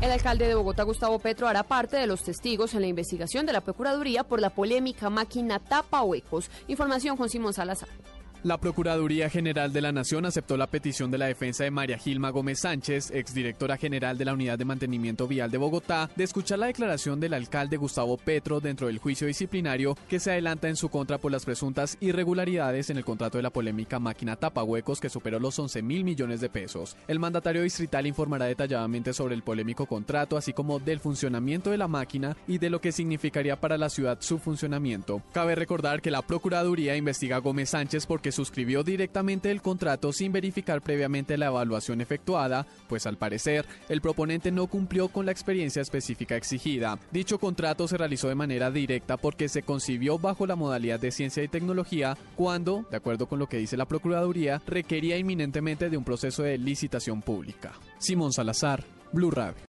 El alcalde de Bogotá, Gustavo Petro, hará parte de los testigos en la investigación de la Procuraduría por la polémica máquina tapa huecos. Información con Simón Salazar. La Procuraduría General de la Nación aceptó la petición de la defensa de María Gilma Gómez Sánchez, exdirectora general de la Unidad de Mantenimiento Vial de Bogotá, de escuchar la declaración del alcalde Gustavo Petro dentro del juicio disciplinario que se adelanta en su contra por las presuntas irregularidades en el contrato de la polémica máquina tapahuecos que superó los 11 mil millones de pesos. El mandatario distrital informará detalladamente sobre el polémico contrato, así como del funcionamiento de la máquina y de lo que significaría para la ciudad su funcionamiento. Cabe recordar que la Procuraduría investiga a Gómez Sánchez porque suscribió directamente el contrato sin verificar previamente la evaluación efectuada, pues al parecer el proponente no cumplió con la experiencia específica exigida. Dicho contrato se realizó de manera directa porque se concibió bajo la modalidad de ciencia y tecnología cuando, de acuerdo con lo que dice la Procuraduría, requería inminentemente de un proceso de licitación pública. Simón Salazar, Blue Radio.